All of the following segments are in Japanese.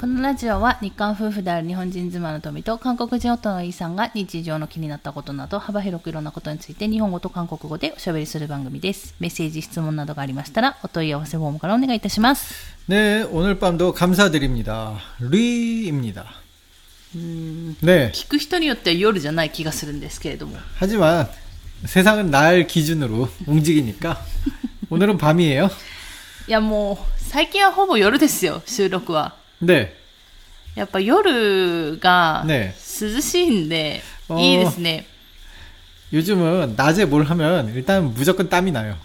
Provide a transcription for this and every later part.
このラジオは日韓夫婦である日本人妻の富と韓国人夫のイさんが日常の気になったことなど幅広くいろんなことについて日本語と韓国語でおしゃべりする番組です。メッセージ、質問などがありましたらお問い合わせフォームからお願いいたします。 네, 오늘 밤도 감사드립니다. 리입니다. 네, 聞く人によっては夜じゃない気がするんですけれども。 하지만 세상은 날 기준으로 움직이니까 오늘은 밤이에요. いやもう最近はほぼ夜ですよ、収録は。 네, やっぱ夜がね涼しいんで、어 いいですね。 요즘은 낮에 뭘 하면 일단 무조건 땀이 나요.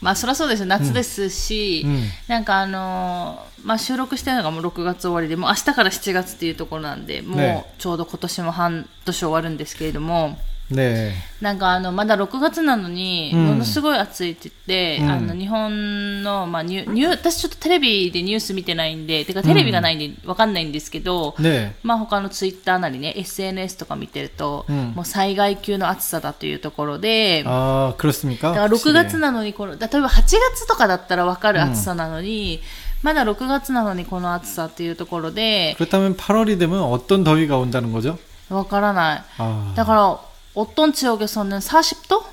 まあそりゃそうですよ、夏ですし、うんなんかあのーまあ収録してるのがもう6月終わりで、もう明日から7月っていうところなんで、もねうちょうど今年も半年終わるんですけれども、 네, なんかあの、まだ6月なのに、うんものすごい暑いって言って、うんあの、日本の、まあニュ、ニュ私ちょっとテレビでニュース見てないんで、てかテレビがないんでわかんないんですけど、 네, まあ他のツイッターなりね、SNS とか見てると、うんもう災害級の暑さだというところで、 아 그렇습니까? だから6 확실히. 月なのにこの、例えば8月とかだったらわかる暑さなのに、まだ6月なのにこの暑さっていうところで、 그렇다면 8월이 되면 어떤 더위가 온다는 거죠? わからない。 아, だから、 어떤 지역에서는 40도?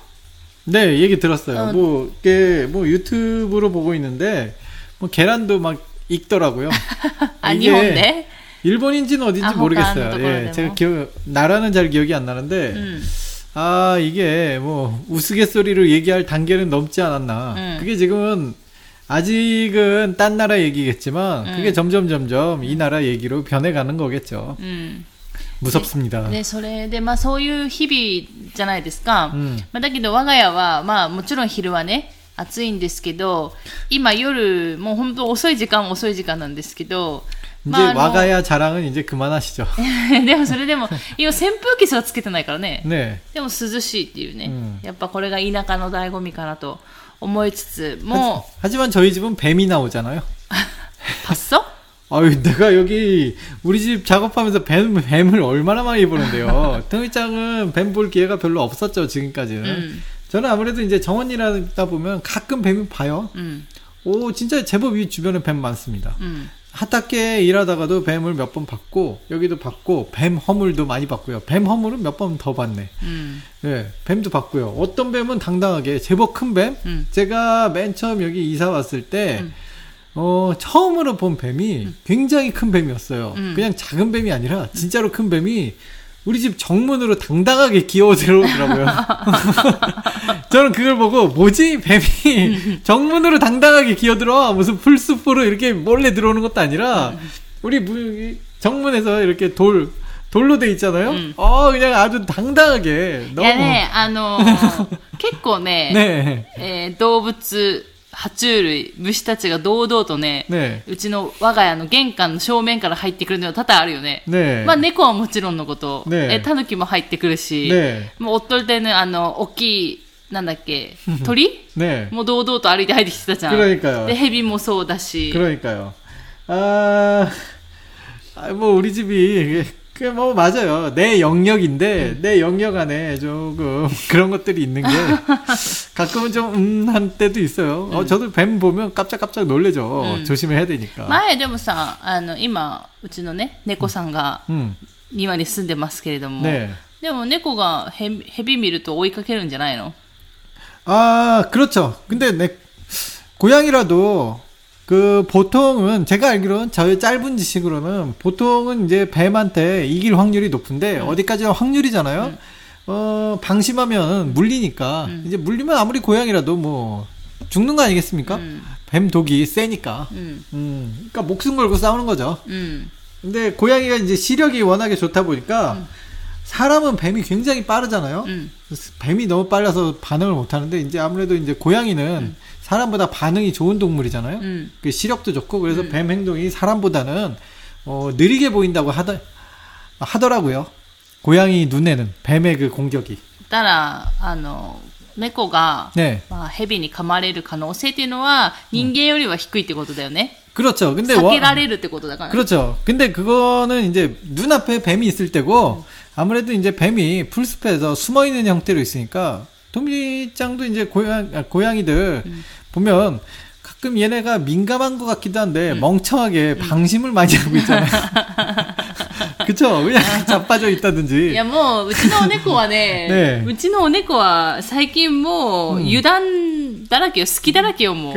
네, 얘기 들었어요. 어. 뭐, 이게, 뭐, 유튜브로 보고 있는데, 뭐, 계란도 막 익더라고요. 아, 일본데? 일본인지는 어딘지 아, 모르겠어요. 예, 또 제가 기억, 나라는 잘 기억이 안 나는데, 음. 아, 이게 뭐, 우스갯소리로 얘기할 단계는 넘지 않았나. 음. 그게 지금은, 아직은 딴 나라 얘기겠지만, 음. 그게 점점 점점 이 나라 얘기로 변해가는 거겠죠. うん。 무섭습니다. で、それで、まあそういう日々じゃないですか。うんまあだけど我が家は、まあもちろん昼はね、暑いんですけど、今夜、もう本当遅い時間遅い時間なんですけど、 이제 まああの 와가야 자랑은 이제 그만하시죠. でもそれでも、今扇風機すらつけてないからね。 네. でも涼しいっていうね、うんやっぱこれが田舎の醍醐味かなと思いつつ、もう、 하지만 저희 집은 뱀이 나오잖아요. パッソ 아유, 내가 여기 우리 집 작업하면서 뱀, 뱀을 얼마나 많이 보는데요. 등이짱은 뱀 볼 기회가 별로 없었죠, 지금까지는. 음. 저는 아무래도 이제 정원이라다 보면 가끔 뱀이 봐요. 음. 오, 진짜 제법 이 주변에 뱀 많습니다. 음. 하타께 일하다가도 뱀을 몇 번 봤고, 여기도 봤고, 뱀 허물도 많이 봤고요. 뱀 허물은 몇 번 더 봤네. 음. 예, 뱀도 봤고요. 어떤 뱀은 당당하게, 제법 큰 뱀? 음. 제가 맨 처음 여기 이사 왔을 때, 음. 어, 처음으로 본 뱀이 굉장히 큰 뱀이었어요. 음. 그냥 작은 뱀이 아니라 진짜로 큰 뱀이 우리 집 정문으로 당당하게 기어 들어오더라고요. 저는 그걸 보고 뭐지 뱀이 정문으로 당당하게 기어 들어와 무슨 풀숲으로 이렇게 몰래 들어오는 것도 아니라 우리 문- 정문에서 이렇게 돌 돌로 돼 있잖아요. 음. 어 그냥 아주 당당하게 い 너무 やね、あのー結構ね、 네 えー動物、 爬虫類、虫たちが堂々とね、 네 うちの我が家の玄関の正面から入ってくるのは多々あるよね。 네 まあ猫はもちろんのこと、ねえタヌキも入ってくるし、 네 もうおっとりでね、あの、大きい、なんだっけ、鳥 네 もう堂々と歩いて入ってきてたじゃん。 그러니까요. で、蛇もそうだし。 그러니까요. 아, 아, 뭐 우리 집이 그 뭐 맞아요. 내 영역인데 내 영역 안에 조금 그런 것들이 있는 게 가끔은 좀 음한 때도 있어요. 어, 저도 뱀 보면 깜짝깜짝 놀래죠. 음. 조심해야 되니까. 前でもさ、あの、今、うちのね、猫さんが 음, 庭に住んでますけれども、 네. でも猫がヘビ蛇見ると追いかけるんじゃないの 아, 그렇죠. 근데 내 고양이라도 그 보통은 제가 알기로는 저의 짧은 지식으로는 보통은 이제 뱀한테 이길 확률이 높은데 음. 어디까지나 확률이잖아요. 음. 어 방심하면 물리니까 음. 이제 물리면 아무리 고양이라도 뭐 죽는 거 아니겠습니까? 음. 뱀 독이 세니까. 음. 음. 그러니까 목숨 걸고 싸우는 거죠. 음. 근데 고양이가 이제 시력이 워낙에 좋다 보니까 사람은 뱀이 굉장히 빠르잖아요. うん。 뱀이 너무 빨라서 반응을 못 하는데 이제 아무래도 이제 고양이는 사람보다 반응이 좋은 동물이잖아요. うん。 그 시력도 좋고 그래서 뱀 행동이 사람보다는 어, 느리게 보인다고 하더, 하더라고요. 고양이 눈에는 뱀의 그 공격이. たら、あの、猫が、 네. まあ、蛇に噛まれる可能性っていうのは、人間よりは低いってことだよね。 그렇죠. 근데 避 와- けられるってことだからね。 그렇죠. 근데 그거는 이제 눈앞에 뱀이 있을 때고 아무래도 이제 뱀이 풀숲에서 숨어 있는 형태로 있으니까 도미짱도 이제 고양 아, 고양이들 보면 가끔 얘네가 민감한 것 같기도 한데 음. 멍청하게 방심을 많이 하고 있잖아요. 그쵸? 그냥 자빠져 い 있다든지. やもう、うちのお猫はね、ねえうちのお猫は最近もううん油断だらけよ、好きだらけよ、もう。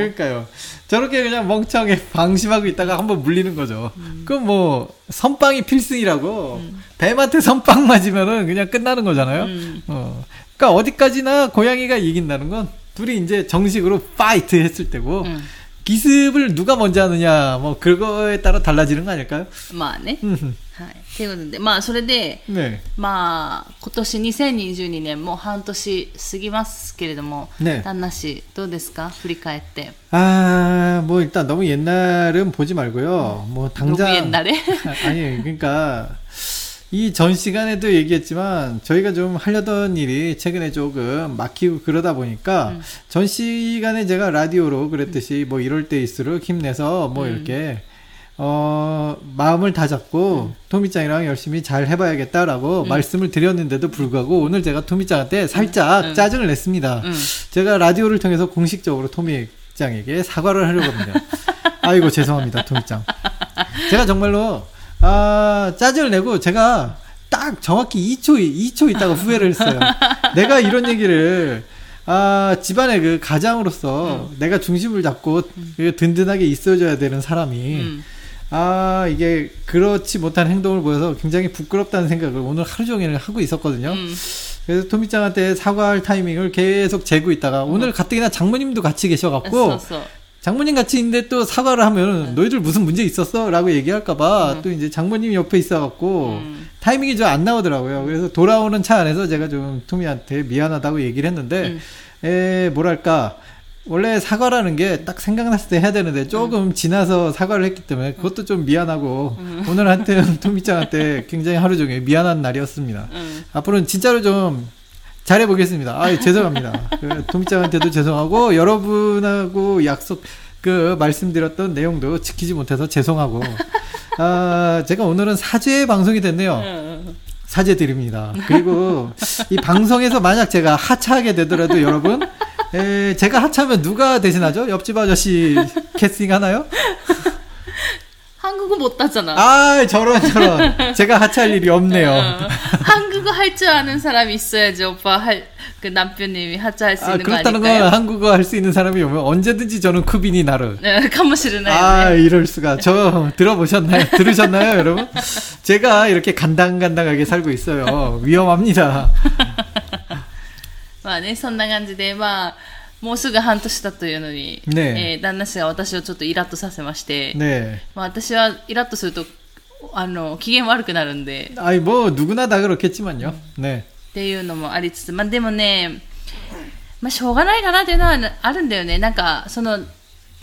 저렇게 그냥 멍청하게 방심하고 있다가 한번 물리는 거죠. 음. 그럼 뭐 선빵이 필승이라고 음. 뱀한테 선빵 맞으면은 그냥 끝나는 거잖아요. 음. 어. 그러니까 어디까지나 고양이가 이긴다는 건 둘이 이제 정식으로 파이트 했을 때고 음. 기습을 누가 먼저 하느냐 뭐 그거에 따라 달라지는 거 아닐까요? 뭐네. はい。ということで、まあ、それで、 네. まあ、今年2022年もう半年過ぎますけれども、ね旦那氏、どうですか振り返って。 아, 뭐 일단 너무 옛날은 보지 말고요. 뭐 どこ 당장 へんだれ 아니 그러니까 이 전 시간에도 얘기했지만 저희가 좀 하려던 일이 최근에 조금 막히고 그러다 보니까 음. 전 시간에 제가 라디오로 그랬듯이 뭐 이럴 때일수록 힘내서 뭐 음. 이렇게 어, 마음을 다잡고 음. 토미짱이랑 열심히 잘 해봐야겠다라고 음. 말씀을 드렸는데도 불구하고 오늘 제가 토미짱한테 살짝 음. 짜증을 냈습니다. 음. 제가 라디오를 통해서 공식적으로 토미짱에게 사과를 하려고 합니다. 아이고 죄송합니다 토미짱. 제가 정말로 아, 짜증을 내고 제가 딱 정확히 2초 2초 있다가 후회를 했어요. 내가 이런 얘기를 아, 집안의 그 가장으로서 음. 내가 중심을 잡고 음. 그 든든하게 있어줘야 되는 사람이 아 이게 그렇지 못한 행동을 보여서 굉장히 부끄럽다는 생각을 오늘 하루 종일 하고 있었거든요. 음. 그래서 토미짱한테 사과할 타이밍을 계속 재고 있다가 어. 오늘 어. 가뜩이나 장모님도 같이 계셔갖고 어, 장모님 같이 있는데 또 사과를 하면 응. 너희들 무슨 문제 있었어? 라고 얘기할까봐 응. 또 이제 장모님 옆에 있어갖고 응. 타이밍이 좀 안 나오더라고요. 그래서 돌아오는 차 안에서 제가 좀 토미한테 미안하다고 얘기를 했는데 음. 에 뭐랄까 원래 사과라는 게 딱 생각났을 때 해야 되는데 조금 음. 지나서 사과를 했기 때문에 그것도 좀 미안하고 음. 오늘 한테는 토미짱한테 굉장히 하루 종일 미안한 날이었습니다. 음. 앞으로는 진짜로 좀 잘해보겠습니다. 아 죄송합니다. 그 토미짱한테도 죄송하고 여러분하고 약속 그 말씀드렸던 내용도 지키지 못해서 죄송하고 아 제가 오늘은 사죄 방송이 됐네요. 음, 음, 음. 사죄 드립니다. 그리고 이 방송에서 만약 제가 하차하게 되더라도 여러분 에, 제가 하차하면 누가 대신하죠? 옆집 아저씨 캐스팅 하나요? 한국어 못하잖아. 아, 저런, 저런. 제가 하차할 일이 없네요. 어. 한국어 할 줄 아는 사람이 있어야지, 오빠. 할, 그 남편님이 하차할 수 아, 있는 아, 그렇다는 거 아닐까요? 건 한국어 할 수 있는 사람이 오면 언제든지 저는 쿠빈이 나를. 네, 가무시르나요? 아, 이럴 수가. 저 들어보셨나요? 들으셨나요, 여러분? 제가 이렇게 간당간당하게 살고 있어요. 위험합니다. まあね、そんな感じで、まあ、もうすぐ半年だというのに、ねえー旦那氏が私をちょっとイラッとさせまして、 네. まあ私はイラッとすると、あの、機嫌悪くなるんで、 아이, 뭐, 누구나 다 그렇겠지만요. 네. っていうのもありつつ、まあでもね、まあしょうがないかなっていうのはあるんだよね。なんか、その、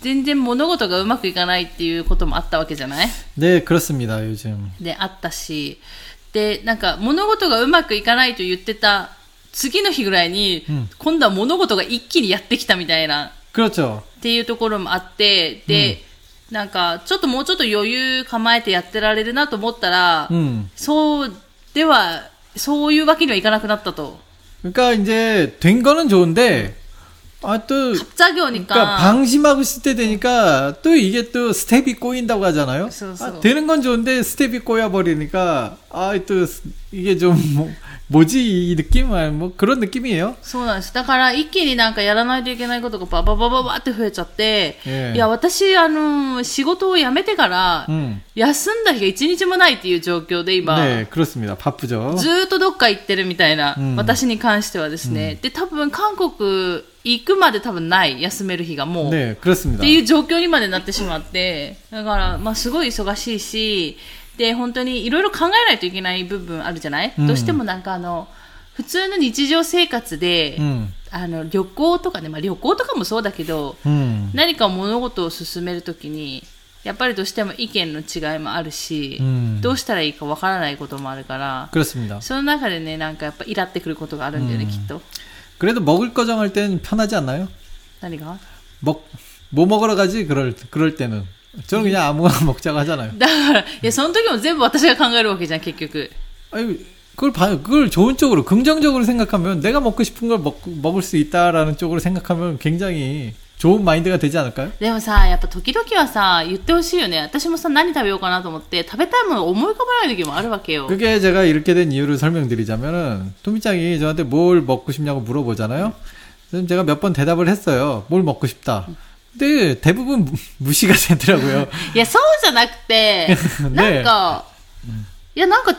全然物事がうまくいかないっていうこともあったわけじゃない 네, 그렇습니다, 요즘. で、あったし、で、なんか物事がうまくいかないと言ってた 次の日ぐらいに、うん今度は物事が一気にやってきたみたいな、 그렇죠. っていうところもあって、で、なんか、ちょっともうちょっと余裕構えてやってられるなと思ったら、 음. そうでは、そういうわけにはいかなくなったと。 그러니까 이제 된 거는 좋은데, 아, 또, 갑자기 오니까. 그러니까 방심하고 있을 때 되니까 또 이게 또 스텝이 꼬인다고 하잖아요. 그래서- 아, 되는 건 좋은데 스텝이 꼬여 버리니까 아 또 이게 좀 뭐, 뭐지 이 느낌 아, 뭐 그런 느낌이에요. そうなんです。だから、一気になんかやらないといけないことがバババババって増えちゃって、ええいや、私、あの、仕事を辞めてから、 음. 休んだ日が一日もないっていう状況で今、 네, 그렇습니다. 바쁘죠. ずーっとどっか行ってるみたいな、うん私に関してはですね。で、多分韓国行くまで多分ない、休める日がもう。 네, 그렇습니다. っていう状況にまでなってしまって、だから、まあすごい忙しいし、 で、本当にいろいろ考えないといけない部分あるじゃない、うんどうしてもなんかあの、普通の日常生活で、 음. あの、旅行とかね、まあ旅行とかもそうだけど、 음. 何か物事を進めるときに、やっぱりどうしても意見の違いもあるし、うんどうしたらいいかわからないこともあるから、 그렇습니다. その中でね、なんかやっぱイラってくることがあるんだよね、うんきっと。 그래도 먹을 거 정할 땐 편하지 않나요? 何が 먹 뭐 먹으러 가지 그럴 그럴 때는 저는 그냥 아무거나 먹자고 하잖아요. だから、いや、その時も全部私が考えるわけじゃん、結局。 아니 그걸 봐 그걸 좋은 쪽으로 긍정적으로 생각하면 내가 먹고 싶은 걸 먹, 먹을 수 있다라는 쪽으로 생각하면 굉장히 좋은 마인드가 되지 않을까요? でもさ、やっぱ時々はさ、言ってほしいよね。私もさ、何食べようかなと思って、食べたいもの思い浮かばない時もあるわけよ。 그게 제가 이렇게 된 이유를 설명드리자면은 토미짱이 저한테 뭘 먹고 싶냐고 물어보잖아요. 그럼 제가 몇 번 대답을 했어요. 뭘 먹고 싶다. 근데 대부분 무- 무시가 되더라고요. いや、そうじゃなくて、なんか、いや、なんか、違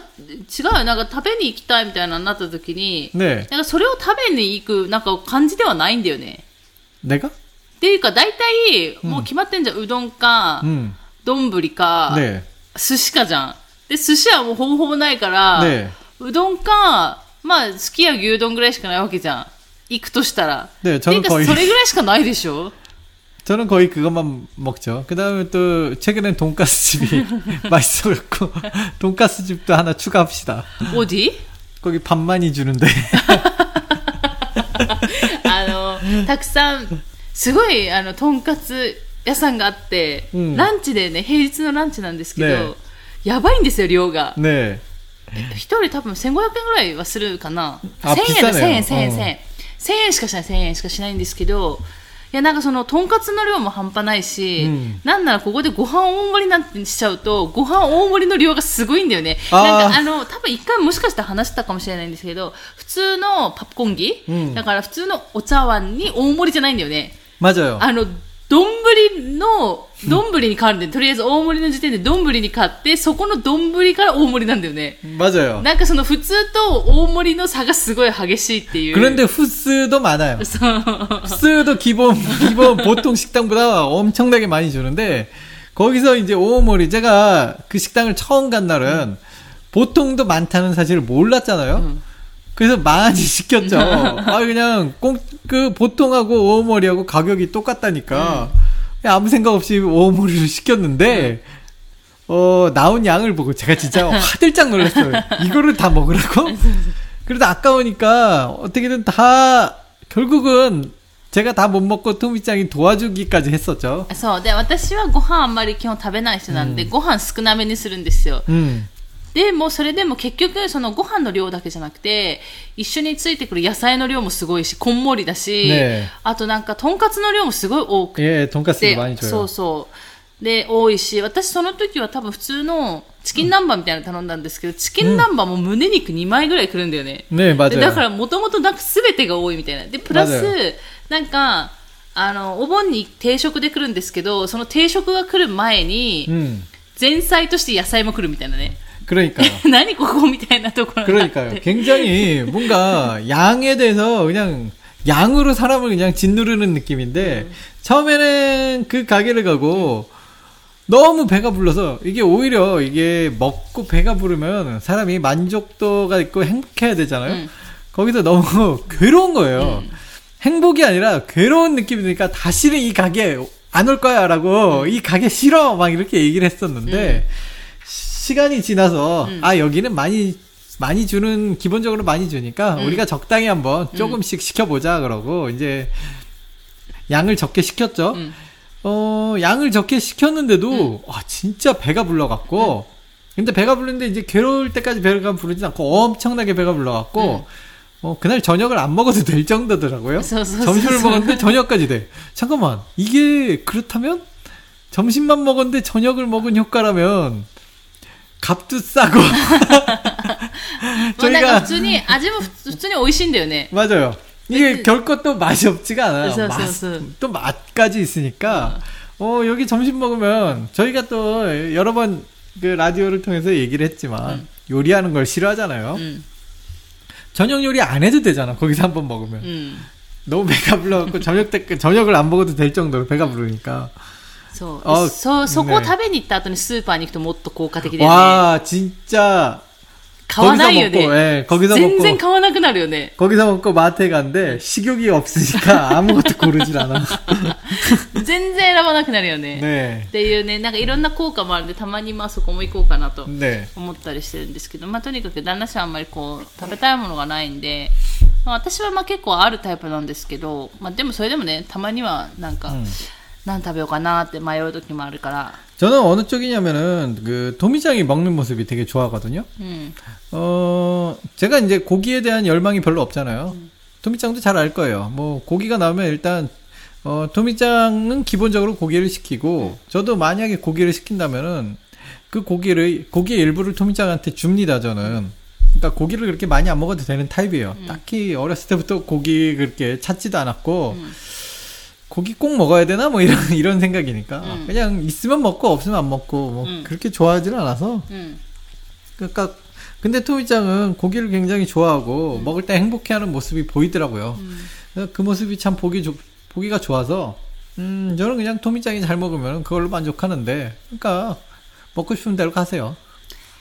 うよ。なんか食べに行きたいみたいなのになった時に、 네. なんかそれを食べに行く、なんか感じではないんだよね。 내가? っていうか、大体、もう決まってんじゃん。うどんか、 음. 丼か、 네. 寿司かじゃん。で、寿司はもうほぼほぼないから、 네. うどんか、まあ、すき家牛丼ぐらいしかないわけじゃん。行くとしたら。ねっていう 저는 か、 거의 それぐらいしかないでしょ 저는 거의 그것만 먹죠. 그 다음에 또 최근엔 돈가스 집이 맛있어갖고 돈가스 집도 하나 추가합시다. オーディ 거기 밥 많이 주는데 あの、たくさん、すごい、あの、とんかつ屋さんがあって、うんランチでね、平日のランチなんですけど、ねやばいんですよ、量が。 네. 一人多分1500円ぐらいはするかな。あ1000円だ、1000ピザだよ円、1000円、うん1000円。1000円しかしない、1000円しかしないんですけど、い やなんかそのとんかつの量も半端ないし、うん、なんならここでご飯大盛りなんてしちゃうとご飯大盛りの量がすごいんだよね。なんかあの多分一回もしかしたら話したかもしれないんですけど普通のパプコンギ、うん、だから普通のお茶碗に大盛りじゃないんだよね。まじよあの 丼の、丼に変わるんで、とりあえず大盛りの時点で丼に買って、そこの丼から大盛りなんだよね。 맞아요. なんかその普通と大盛りの差がすごい激しいっていう。 그런데 후스도 많아요. そう。 후스도 기본 기본 보통 식당보다 엄청나게 많이 주는데 거기서 이제 오모리 제가 그 식당을 처음 간 날은 보통도 많다는 사실을 몰랐잖아요. 그래서 많이 시켰죠. 아 그냥 꼭 그 보통하고 오모리하고 가격이 똑같다니까 그냥 아무 생각 없이 오모리를 시켰는데 어 나온 양을 보고 제가 진짜 화들짝 놀랐어요. 이거를 다 먹으라고? 그래도 아까우니까 어떻게든 다 결국은 제가 다 못 먹고 토미짱이 도와주기까지 했었죠. そう。で、私はご飯あんまり基本食べない人なんで、ご飯少なめにするんですよ。 음. でもそれでも結局そのご飯の量だけじゃなくて一緒についてくる野菜の量もすごいしこんもりだし、ね、あとなんかとんかつの量もすごい多くて、そうそう。で多いし私その時は多分普通のチキン南蛮みたいなの頼んだんですけど、チキン南蛮も胸肉2枚ぐらいくるんだよね。ねでだからもともとな全てが多いみたいな。で、プラス、なんか、あの、お盆に定食で来るんですけど、その定食が来る前に、前菜として野菜も来るみたいなね。 그러니까요. 나니 그거 미타이나 그러니까요. 굉장히 뭔가 양에 대해서 그냥 양으로 사람을 그냥 짓누르는 느낌인데 음. 처음에는 그 가게를 가고 너무 배가 불러서 이게 오히려 이게 먹고 배가 부르면 사람이 만족도가 있고 행복해야 되잖아요. 음. 거기서 너무 괴로운 거예요. 음. 행복이 아니라 괴로운 느낌이 드니까 다시는 이 가게 안 올 거야라고 이 가게 싫어 막 이렇게 얘기를 했었는데 시간이 지나서 음. 아 여기는 많이 많이 주는 기본적으로 많이 주니까 음. 우리가 적당히 한번 조금씩 시켜보자 그러고 이제 양을 적게 시켰죠. 어 양을 적게 시켰는데도 아 진짜 배가 불러갖고 근데 배가 부르는데 이제 괴로울 때까지 배가 부르진 않고 엄청나게 배가 불러갖고 어, 그날 저녁을 안 먹어도 될 정도더라고요. 점심을 먹었는데 저녁까지 돼. 잠깐만, 이게 그렇다면? 점심만 먹었는데 저녁을 먹은 효과라면, 값도 싸고. 저희가 순이 아지모 갑순이 오이신데요,네. 맞아요. 이게 결코 또 맛이 없지가 않아요. 맛, 또 맛까지 있으니까 어 여기 점심 먹으면 저희가 또 여러 번 그 라디오를 통해서 얘기를 했지만 음. 요리하는 걸 싫어하잖아요. 음. 저녁 요리 안 해도 되잖아. 거기서 한번 먹으면. 음. 너무 배가 불러갖고 저녁 때 저녁을 안 먹어도 될 정도로 배가 부르니까. そう。あそ、そこをね食べに行った後にスーパーに行くともっと効果的だよね。 와 진짜 買わないよ 거기서 먹고 ね。 예, 거기서 全然 먹고 買わなくなるよね。 거기서 먹고 마트에 갔는데 식욕이 없으니까 아무것도 고르질 않아. 全然選ばなくなるよね。 네. っていうね、なんかいろんな効果もあるんで、たまにまあそこも行こうかなと 네. 思ったりしてるんですけど、まあとにかく旦那氏はあんまりこう、食べたいものがないんで、まあ私はまあ結構あるタイプなんですけど、まあでもそれでもね、たまにはなんか、 何食べようかなって迷う時もあるから、 저는 어느 쪽이냐면은 그 도미장이 먹는 모습이 되게 좋아하거든요. うん。 어 제가 이제 고기에 대한 열망이 별로 없잖아요. 도미장도 잘 알 거예요. 뭐 고기가 나오면 일단 어, 토미짱은 기본적으로 고기를 시키고, 저도 만약에 고기를 시킨다면은, 그 고기를, 고기의 일부를 토미짱한테 줍니다, 저는. 그러니까 고기를 그렇게 많이 안 먹어도 되는 타입이에요. 딱히 어렸을 때부터 고기 그렇게 찾지도 않았고, 음. 고기 꼭 먹어야 되나? 뭐 이런, 이런 생각이니까. 음. 그냥 있으면 먹고 없으면 안 먹고, 뭐 음. 그렇게 좋아하지는 않아서. 음. 그러니까, 근데 토미짱은 고기를 굉장히 좋아하고, 음. 먹을 때 행복해하는 모습이 보이더라고요. 그그 모습이 참 보기 좋, 보기가 좋아서, 음, 저는 그냥 토미짱이 잘 먹으면 그걸로 만족하는데, 그러니까, 먹고 싶은 대로 가세요.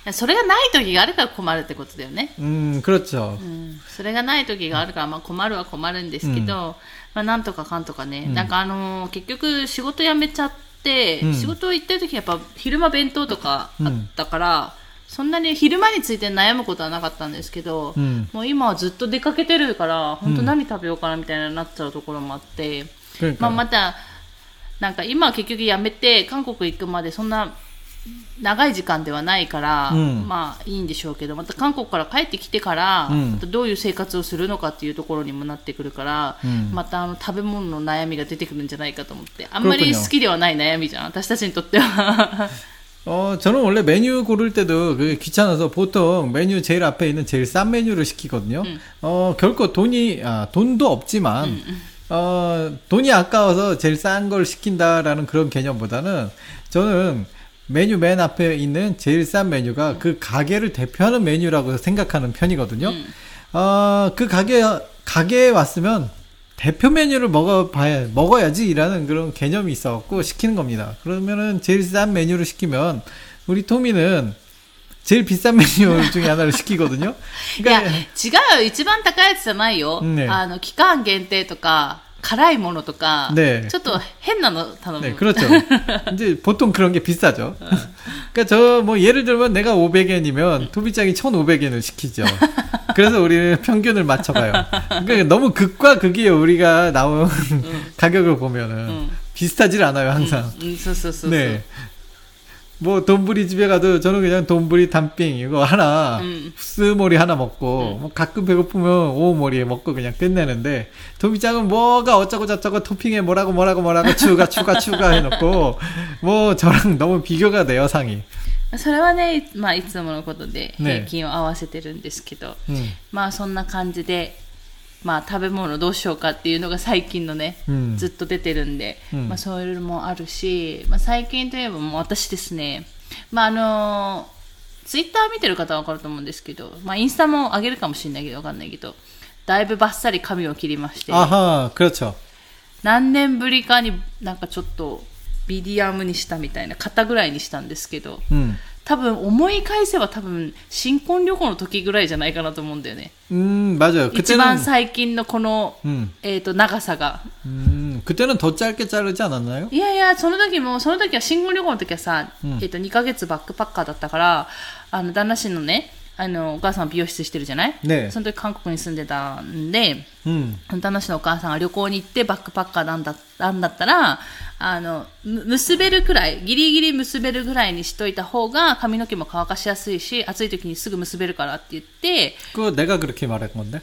いやそれがない時があるから困るってことだよね。 음, 그렇죠. うん、それがない時があるから、まあ、困るは困るんですけど、 まあ、なんとかかんとかね、うん、なんかあのー、結局仕事辞めちゃって、うん、仕事行ってる時やっぱ昼間弁当とかあったから、そんなに昼間について悩むことはなかったんですけど、もう今はずっと出かけてるから本当何食べようかなみたいになっちゃうところもあって、まあ、またなんか今は結局辞めて韓国行くまでそんな長い時間ではないから、うんまあいいんでしょうけどまた韓国から帰ってきてから、うんまたどういう生活をするのかっていうところにもなってくるから、うんまたあの食べ物の悩みが出てくるんじゃないかと思ってあんまり 그렇군요 好きではない悩みじゃん私たちにとっては 어, 저는 원래 메뉴 고를 때도 그게 귀찮아서 보통 메뉴 제일 앞에 있는 제일 싼 메뉴를 시키거든요. 음. 어, 결코 돈이, 아, 돈도 없지만, 어, 돈이 아까워서 제일 싼 걸 시킨다라는 그런 개념보다는 저는 메뉴 맨 앞에 있는 제일 싼 메뉴가 그 가게를 대표하는 메뉴라고 생각하는 편이거든요. 음. 어, 그 가게, 가게에 왔으면 대표 메뉴를 먹어봐야, 먹어야지라는 그런 개념이 있어갖고 시키는 겁니다. 그러면은 제일 싼 메뉴를 시키면 우리 토미는 제일 비싼 메뉴 중에 하나를 시키거든요. いや 그러니까 違うよ一番高いやつじゃないよ、ねあの期間限定とか 辛いものとか、ねちょっと変なの頼む、 네, 그렇죠. 이제 보통 그런 게 비싸죠. 그러니까 저 뭐 예를 들면 내가 500엔이면 토비짱이 1,500엔을 시키죠. 그래서 우리는 평균을 맞춰가요. 그러니까 너무 극과 극이에요. 우리가 나온 가격을 보면은 음. 비슷하질 않아요, 항상. うん、そうそうそうそう、 네. 뭐 돈부리 집에 가도 저는 그냥 돈부리 단빙 이거 하나 음. 스모리 하나 먹고 뭐 가끔 배고프면 오모리 먹고 그냥 끝내는데 도미짱은 뭐가 어쩌고 저쩌고 토핑에 뭐라고 뭐라고 뭐라고 추가 추가 추가 해놓고 뭐 저랑 너무 비교가 돼요 상이. それはね、まあ、いつものことでね平均を合わせてるんですけど、 음. まあそんな感じで、 まあ、食べ物どうしようかっていうのが最近のね、うんずっと出てるんで、うんまあ、そういうのもあるし、まあ、最近といえばもう私ですね、まああのツイッター見てる方は分かると思うんですけど、まあ、インスタも上げるかもしれないけど分かんないけどだいぶバッサリ髪を切りまして 아하 그렇죠. 何年ぶりかになんかちょっとビディアムにしたみたいな肩ぐらいにしたんですけど 음. 多分思い返せば多分新婚旅行の時ぐらいじゃないかなと思うんだよね 음 맞아요. 一番 그때는 最近のこの、 음. えー、と長さが 음 그때는 더 짧게 자르지 않았나요? いやいやその時もその時は新婚旅行の時はさ、うんえー、と2ヶ月バックパッカーだったからあの旦那氏のね あのお母さん美容室してるじゃない、ねその時韓国に住んでたんで 음. 旦那氏のお母さんが旅行に行ってバックパッカーなんだなんだったらあのむ結べるくらいギリギリ結べるぐらいにしといた方が髪の毛も乾かしやすいし暑い時にすぐ結べるからって言って 그거 내가 그렇게 말한 건데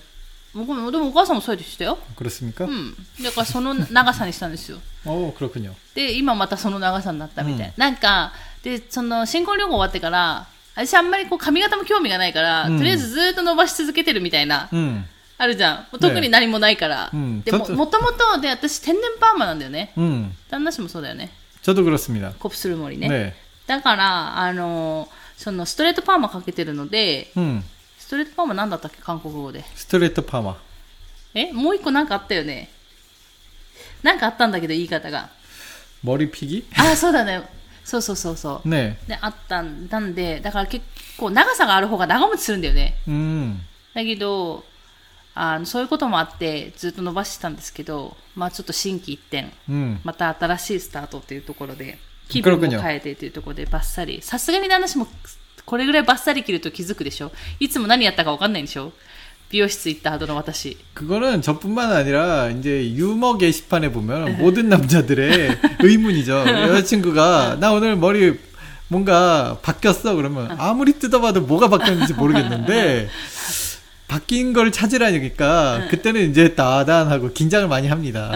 僕もでもお母さんもそうでしたよ、 그렇습니까? うん、だからその長さにしたんですよ 어 그렇군요. で今またその長さになったみたい、なんかでその新婚旅行終わってから 私あんまりこう髪型も興味がないから、うんとりあえずずっと伸ばし続けてるみたいな、 음. あるじゃんもう特に何もないから、うんでもちょっともともとで私天然パーマなんだよね 음. 旦那氏もそうだよね 저도 그렇습니다. コプする森ね 네. だからあのそのストレートパーマかけてるので 음. ストレートパーマなんだったっけ韓国語で 스트레이트 파마. えもう一個なんかあったよねなんかあったんだけど言い方が 머리 피기? あそうだね そうそうそうそう。ね。であったんだんでだから結構長さがある方が長持ちするんだよね、うん、だけどあのそういうこともあってずっと伸ばしてたんですけど、まあ、ちょっと心機一転、うん、また新しいスタートっていうところで気分を変えてというところでばっさりさすがに話もこれぐらいばっさり切ると気づくでしょ？いつも何やったか分かんないんでしょ？ 미용실 있다 하더라私 그거는 저뿐만 아니라 이제 유머 게시판에 보면 모든 남자들의 의문이죠. 여자친구가 나 오늘 머리 뭔가 바뀌었어. 그러면 아. 아무리 뜯어봐도 뭐가 바뀌었는지 모르겠는데 바뀐 걸 찾으라니까 그때는 이제 따단하고 긴장을 많이 합니다.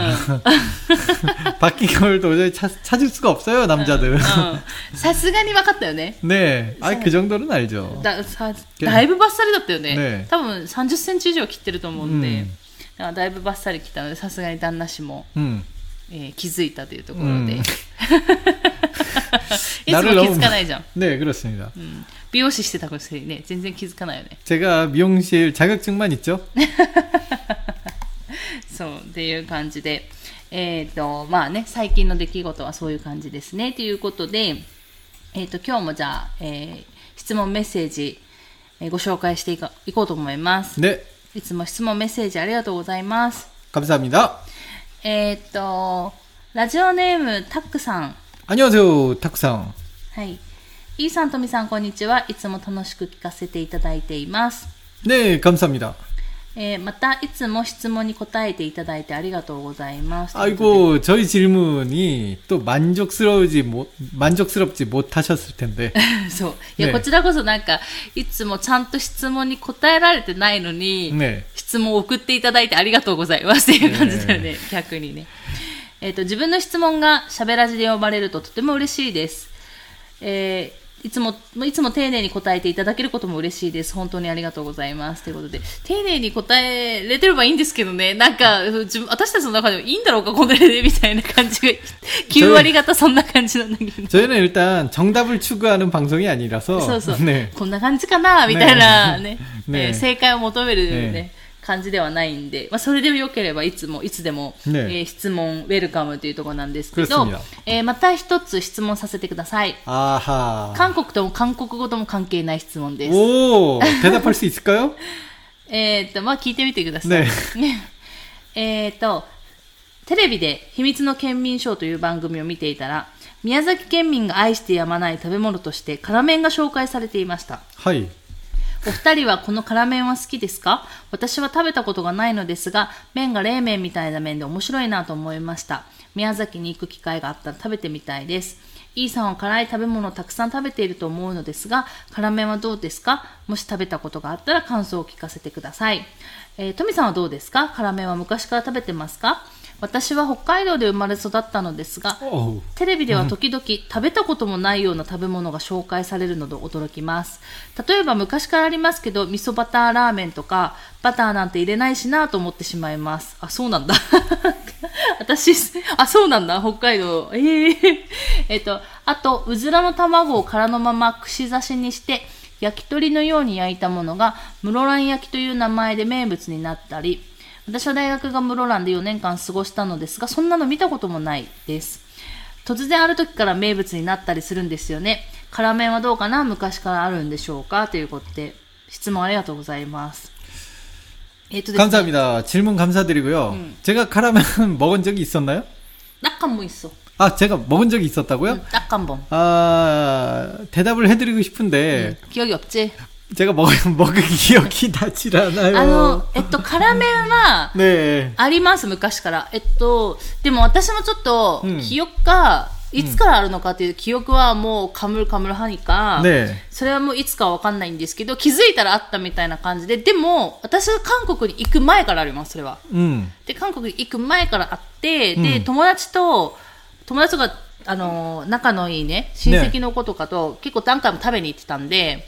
바뀐 걸 도저히 찾, 찾을 수가 없어요 남자들은. うんさすがに分かったよね。 네, 아 그 정도는 알죠. ださだいぶバッサリだったよね。ね多分30センチ以上切ってると思うんで、うんだからだいぶバッサリ切ったので、さすがに旦那氏も、 음. えー気づいたというところで。うんいつも気づかないじゃん。 네, 그렇습니다. うん 美容師してたくせにね、全然気づかないよね。 제가 미용실 자격증만 있죠? そう、っていう感じで。えっ、と、まあね、最近の出来事はそういう感じですね。ということで、えっ、と、今日もじゃあ、えー質問メッセージ、えーご紹介していかいこうと思います。 네, いつも質問メッセージありがとうございます。 감사합니다. えっ、と、ラジオネームタックさん。 안녕하세요, 탁상. はい。 イーさん、トミさん、こんにちは。いつも楽しく聞かせていただいています。 네, 감사합니다. えーまた、いつも質問に答えていただいてありがとうございます。 아이고, 저희 질문이 또 만족스러우지 못, 만족스럽지 못하셨을 텐데. そう。いや、ねこちらこそなんか、いつもちゃんと質問に答えられてないのに、 네. 質問を送っていただいてありがとうございますっていう感じだよね、逆にね。えっ、と、自分の質問が喋らじで読まれるととても嬉しいです。えー いつも、いつも丁寧に答えていただけることも嬉しいです。本当にありがとうございます。ということで、丁寧に答えれてればいいんですけどね、なんか、自分私たちの中でもいいんだろうか、これで、みたいな感じが、9割方そんな感じなんだけど。 저희는 일단 정답을 추구하는 방송이 아니라서. そうそう、 네. こんな感じかなみたいなねねえー正解を求める、ねね 感じではないんで、まあ、それでよければいつもいつでも、ねえー質問ウェルカムというところなんですけど 그렇습니다 、えーまた一つ質問させてください 아하. 韓国とも韓国語とも関係ない質問です 오, 대답할 수 있을까요? えーっとまあ聞いてみてください、ねえーっとテレビで秘密の県民賞という番組を見ていたら宮崎県民が愛してやまない食べ物として辛麺が紹介されていました 하이. お二人はこの辛麺は好きですか？私は食べたことがないのですが、麺が冷麺みたいな麺で面白いなと思いました。宮崎に行く機会があったら食べてみたいです。イーさんは辛い食べ物をたくさん食べていると思うのですが、辛麺はどうですか？もし食べたことがあったら感想を聞かせてください。えー、トミさんはどうですか？辛麺は昔から食べてますか？私は北海道で生まれ育ったのですが.テレビでは時々食べたこともないような食べ物が紹介されるので驚きます。例えば昔からありますけど、味噌バターラーメンとか、バターなんて入れないしなと思ってしまいます。あ、そうなんだ。私、あ、そうなんだ、北海道。えええっと、あと、うずらの卵を殻のまま串刺しにして、焼き鳥のように焼いたものが、室蘭焼きという名前で名物になったり、私は大学が室蘭で4年間過ごしたのですが、そんなの見たこともないです。突然ある時から名物になったりするんですよね。辛麺はどうかな昔からあるんでしょうかということで、質問ありがとうございます。えっ、とですね。 감사합니다. 질문 감사드리고요. 제가 카라멜 먹은 적이 있었나요? 딱한 번 있어. 아, 제가 먹은 적이 있었다고요? 딱한 번. 아, 대답을 해드리고 싶은데, 기억이 없지? 제가 먹, 먹은 기억이 나질 않아요. あの、えっと、辛麺は、 네. あります、昔から。えっと、でも私もちょっとうん、記憶が、いつからあるのかっていう記憶はもうカムルカムルハニか、 네. それはもういつかわかんないんですけど、気づいたらあったみたいな感じで、でも、私は韓国に行く前からあります、それは。 음. で、韓国に行く前からあって、うんで、友達と、友達が、あの、仲のいいね、親戚の子とかと、結構何回も食べに行ってたんで、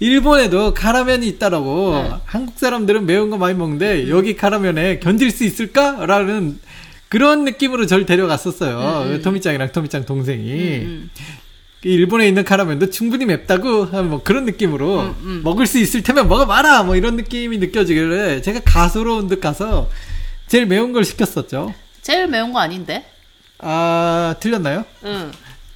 일본에도 카라면이 있다라고, 네. 한국 사람들은 매운 거 많이 먹는데, 여기 카라면에 견딜 수 있을까?라는 그런 느낌으로 저를 데려갔었어요. 그 토미짱이랑 토미짱 동생이. 음. 이 일본에 있는 카라면도 충분히 맵다고 뭐 그런 느낌으로 음, 음. 먹을 수 있을 테면 먹어봐라 뭐 이런 느낌이 느껴지길래 제가 가소로운 듯 가서 제일 매운 걸 시켰었죠. 제일 매운 거 아닌데? 아 틀렸나요? 응.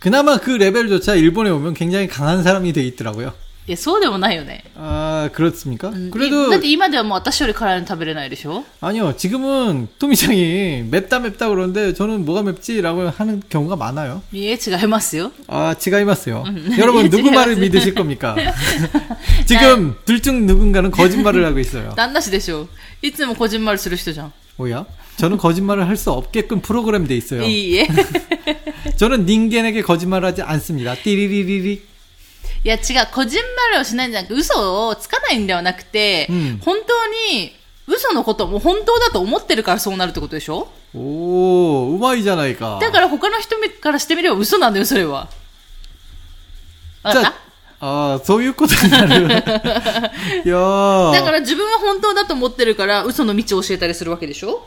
그나마 그 레벨조차 일본에 오면 굉장히 강한 사람이 돼 있더라고요. いやそうでもないよね、 아, 그렇습니까? うんい 그래도, だって今ではもう私より辛いの食べれないでしょ 아니요, 지금은 토미짱이 맵다 맵다 그러는데 저는 뭐가 맵지라고 하는 경우가 많아요. いえ違いますよ 아, 지가이마스요. 음. 여러분, 누구 말을 지가이마스. 믿으실 겁니까? 지금 둘 중 누군가는 거짓말을 하고 있어요. 旦那氏でしょいつもこじんまりする人じゃん 뭐야? 저는 거짓말을 할 수 없게끔 프로그램 돼 있어요. いいえ 저는 닌겐에게 거짓말하지 않습니다. 띠리리리리. いや違う、こじんまりをしないんじゃなくて、嘘をつかないんではなくて、うん本当に嘘のことも本当だと思ってるからそうなるってことでしょ 오, 우마이잖아이까. だから他の人からしてみれば嘘なんだよ、それは。わかっ 자, た 아, そういうことになる。いやーだから自分は本当だと思ってるから嘘の道を教えたりするわけでしょ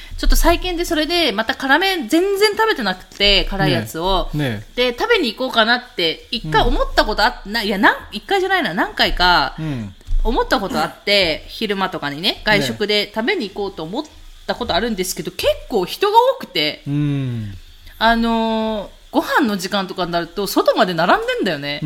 ちょっと最近でそれでまた辛麺全然食べてなくて辛いやつを、ねね、で食べに行こうかなって一回思ったことあって、うん、いやなん一回じゃないな何回か思ったことあって、うん、昼間とかにね外食で食べに行こうと思ったことあるんですけど、ね、結構人が多くて、ん、あのーご飯の時間とかになると外まで並んでんだよね、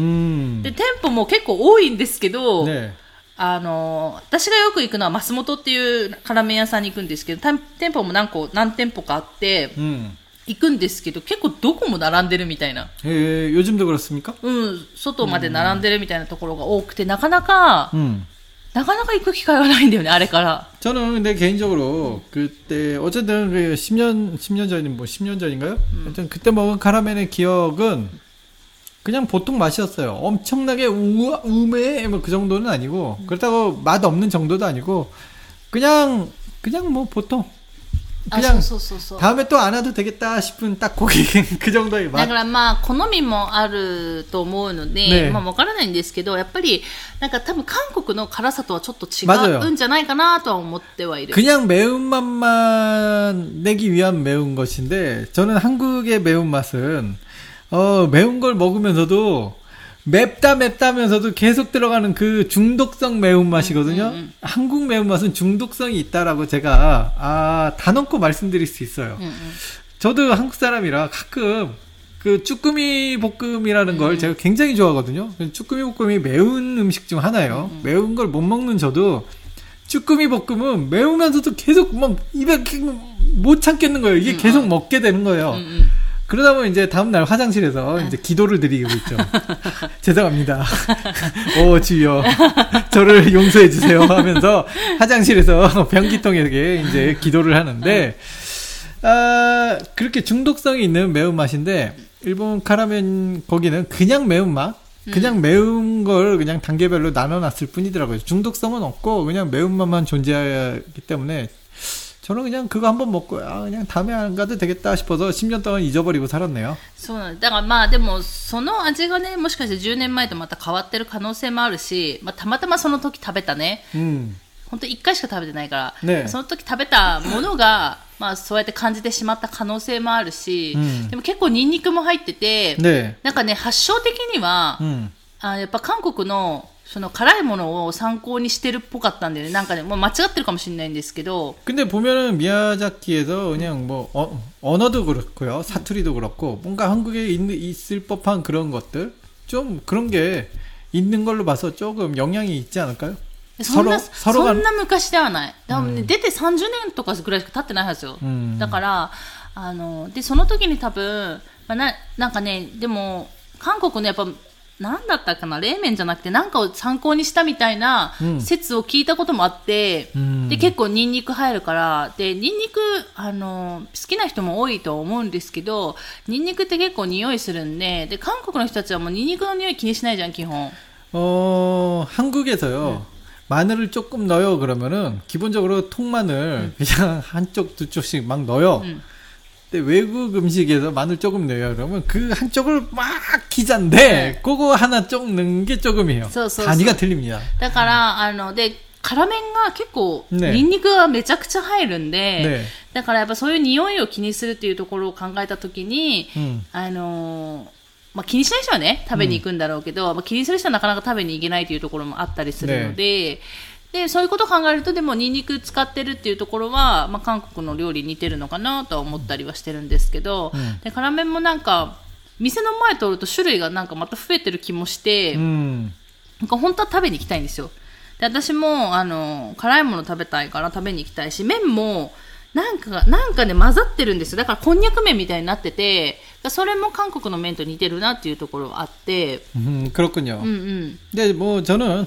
で店舗も結構多いんですけど、ね、あのー私がよく行くのはマスモトっていう辛麺屋さんに行くんですけど、た店舗も何個、何店舗かあって、 음. 行くんですけど、結構どこも並んでるみたいな。 예, 요즘도 그렇습니까? うん、外まで並んでるみたいなところが多くて、なかなか、 음. なかなか行く機会がないんだよね、あれから。 저는 근데 개인적으로 그때 어쨌든 그 10년 10년 전이 뭐 10년 전인가요? 하여튼 그때 먹은 카라멜의 기억은 그냥 보통 맛이었어요. 엄청나게 우아 우매 뭐 그 정도는 아니고 그렇다고 맛 없는 정도도 아니고 그냥 그냥 뭐 보통 あ、 그냥 そうそうそうそう。 다음에 또 안 와도 되겠다 싶은 딱 고기 그 정도의 だ 맛. からまあ、好みもあると思うので、ねまあわからないんですけど、やっぱり、なんか多分韓国の辛さとはちょっと違 맞아요 うんじゃないかなとは思ってはいる。 그냥 매운맛만 내기 위한 매운 것인데 저는 한국의 매운맛은 어, 매운 걸 먹으면서도 맵다 맵다면서도 계속 들어가는 그 중독성 매운맛이거든요. 음, 음, 음. 한국 매운맛은 중독성이 있다라고 제가 아, 다 넣고 말씀드릴 수 있어요. 음, 음. 저도 한국 사람이라 가끔 그 쭈꾸미 볶음이라는 걸 음, 제가 굉장히 좋아하거든요. 쭈꾸미 볶음이 매운 음식 중 하나예요. 매운 걸 못 먹는 저도 쭈꾸미 볶음은 매우면서도 계속 막 입에 못 참겠는 거예요. 이게 계속 아. 먹게 되는 거예요. 그러다 보면 이제 다음날 화장실에서 이제 기도를 드리고 있죠. 죄송합니다. 오, 주여. 저를 용서해 주세요. 하면서 화장실에서 변기통에게 이제 기도를 하는데, 아, 그렇게 중독성이 있는 매운맛인데, 일본 카라멘 거기는 그냥 매운맛? 그냥 음. 매운 걸 그냥 단계별로 나눠놨을 뿐이더라고요. 중독성은 없고, 그냥 매운맛만 존재하기 때문에 저는 그냥 그거 한번 먹고, 아, 그냥 다음에 안 가도 되겠다 싶어서 10년 동안 잊어버리고 살았네요. そうなんです。だからまあでも、その味がね、もしかして10年前とまた変わってる可能性もあるし、まあたまたまその時食べたね、 음. 本当1回しか食べてないから、ねその時食べたものが、まあそうやって感じてしまった可能性もあるし、うんでも結構ニンニクも入ってて、 네. なんかね、発祥的には、 음. あやっぱ韓国の その辛いものを参考にしてるっぽかったんだよね。なんかね、もう間違ってるかもしれないんですけど、 근데 보면은 미야자키에서 그냥 뭐 어, 언어도 그렇고요 사투리도 그렇고 뭔가 한국에 있, 있을 법한 그런 것들 좀 그런 게 있는 걸로 봐서 조금 영향이 있지 않을까요? そんな、 서로- 서로가- そんな昔ではない。でもね、出て30年とかぐらいしか経ってないはずよ。うんだから、あの、で、その時に多分、まあ、な、なんかね、でも、韓国のやっぱ、 なんだったかな冷麺じゃなくてなんかを参考にしたみたいなうん説を聞いたこともあって、うんで結構ニンニク入るからでニンニクあの好きな人も多いと思うんですけどニンニクって結構匂いするんでで韓国の人たちはもうニンニクの匂い気にしないじゃん基本 어, 한국에서요. 마늘을 조금 넣어요 그러면은 기본적으로 통마늘 그냥 한쪽 두 쪽씩 막 넣어요. 음. 근데 외국 음식에서 마늘 조금 넣어요 그러면 그 한쪽을 막 기자인데 그거 하나 쪽 넣은 게 조금이에요. 써, 써, 단위가 써. 틀립니다. だからあので辛麺が結構、ねニンニクがめちゃくちゃ入るんで、ねだからやっぱそういう匂いを気にするっていうところを考えたときに、 음. あのーまあ、気にしない人はね、食べに行くんだろうけど、まあ、気にする人はなかなか食べに行けないというところもあったりするので、 で、そういうことを考えると、でも、ニンニク使ってるっていうところは、まあ、韓国の料理に似てるのかなとは思ったりはしてるんですけど、うんで、辛麺もなんか、店の前通ると種類がなんかまた増えてる気もして、 음. なんか本当は食べに行きたいんですよ。で、私も、あの、辛いもの食べたいから食べに行きたいし、麺も、なんか、なんかね、混ざってるんですよ。だから、こんにゃく麺みたいになってて、それも韓国の麺と似てるなっていうところはあって、 음, 그렇군요. うんうん。 근데 뭐 저는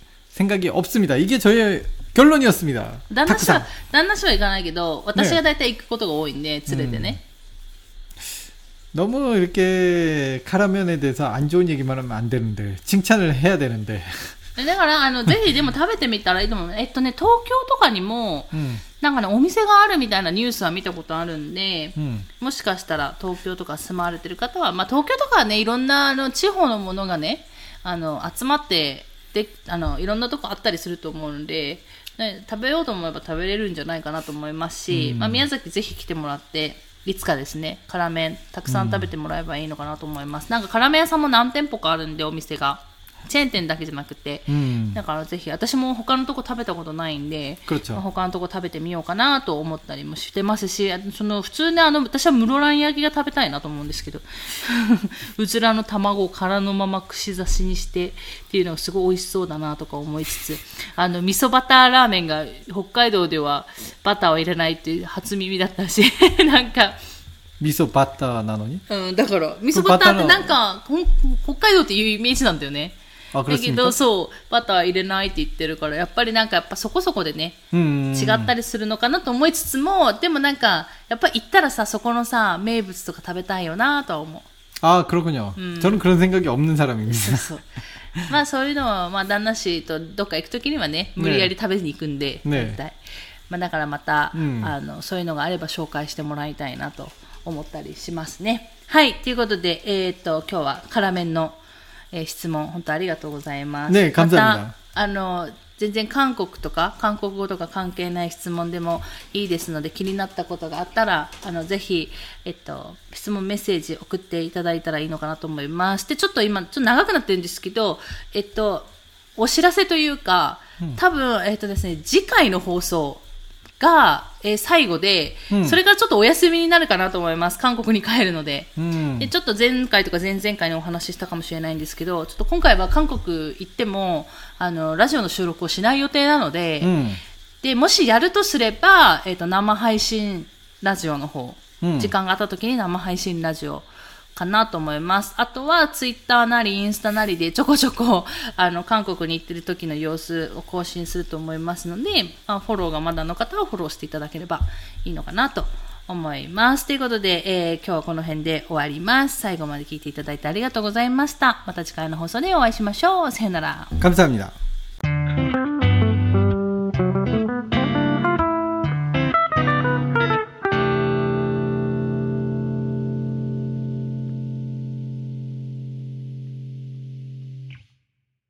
생각이 없습니다. 이게 저의 결론이었습니다. 旦那氏 탁구상. は、旦那氏は行かないけど、私が大体行くことが多いんで、連れてね。 너무 이렇게 카라면에 대해서 안 좋은 얘기만 하면 안 되는데 칭찬을 해야 되는데. だから、あの、ぜひでも食べてみたらいいと思う。えっとね、東京とかにも、 음, なんかね、お店があるみたいなニュースは見たことあるんで、 음, もしかしたら東京とか住まわれてる方は、まあ、東京とかはね、いろんなあの地方のものがね、あの集まって であの、いろんなとこあったりすると思うんで、ね、食べようと思えば食べれるんじゃないかなと思いますし、うんまあ、宮崎ぜひ来てもらって、いつかですね、辛麺たくさん食べてもらえばいいのかなと思います。なんか辛麺屋さんも何店舗かあるんで、お店が。チェーン店だけじゃなくて、うん、だからぜひ私も他のとこ食べたことないんで、まあ、他のとこ食べてみようかなと思ったりもしてますしその普通ねあの私は室蘭焼きが食べたいなと思うんですけど うずらの卵を殻のまま串刺しにしてっていうのがすごい美味しそうだなとか思いつつあの味噌バターラーメンが北海道ではバターを入れないっていう初耳だったし なんか。味噌バターなのに？うん、だから、味噌バターってなんか、北海道っていうイメージなんだよね。아 だけ 그렇습니까? ど、そう、バター入れないって言ってるから、やっぱりなんかやっぱそこそこでね、 음. 違ったりするのかなと思いつつも、でもなんか、やっぱ行ったらさ、そこのさ、名物とか食べたいよなとは思う。 아 그렇군요. 저는 그런 생각이 없는 사람입니다. そう。まあそういうのは、まあ旦那氏とどっか行くときにはね、無理やり食べに行くんで、ね絶対。まあだからまた、うんあの、そういうのがあれば紹介してもらいたいなと思ったりしますね。はい。ということで、えーっと、今日は辛麺の、 えー、質問、本当ありがとうございます。ね、簡単あの、全然韓国とか韓国語とか関係ない質問でもいいですので気になったことがあったらあのぜひ、えっと、質問メッセージ送っていただいたらいいのかなと思います。でちょっと今ちょっと長くなってるんですけど、えっと、お知らせというか多分、えっとですね、次回の放送が、えー最後で、うん。それからちょっとお休みになるかなと思います。韓国に帰るので、 음. でちょっと前回とか前々回にお話ししたかもしれないんですけど、ちょっと今回は韓国行っても、あの、ラジオの収録をしない予定なので、 음. で、もしやるとすれば、えっ、と、生配信ラジオの方、うん。時間があった時に生配信ラジオかなと思います。あとは、ツイッターなり、インスタなりでちょこちょこ、あの、韓国に行ってる時の様子を更新すると思いますので、まあ、フォローがまだの方はフォローしていただければいいのかなと思います。ということで、えー今日はこの辺で終わります。最後まで聞いていただいてありがとうございました。また次回の放送でお会いしましょう。さよなら。 감사합니다.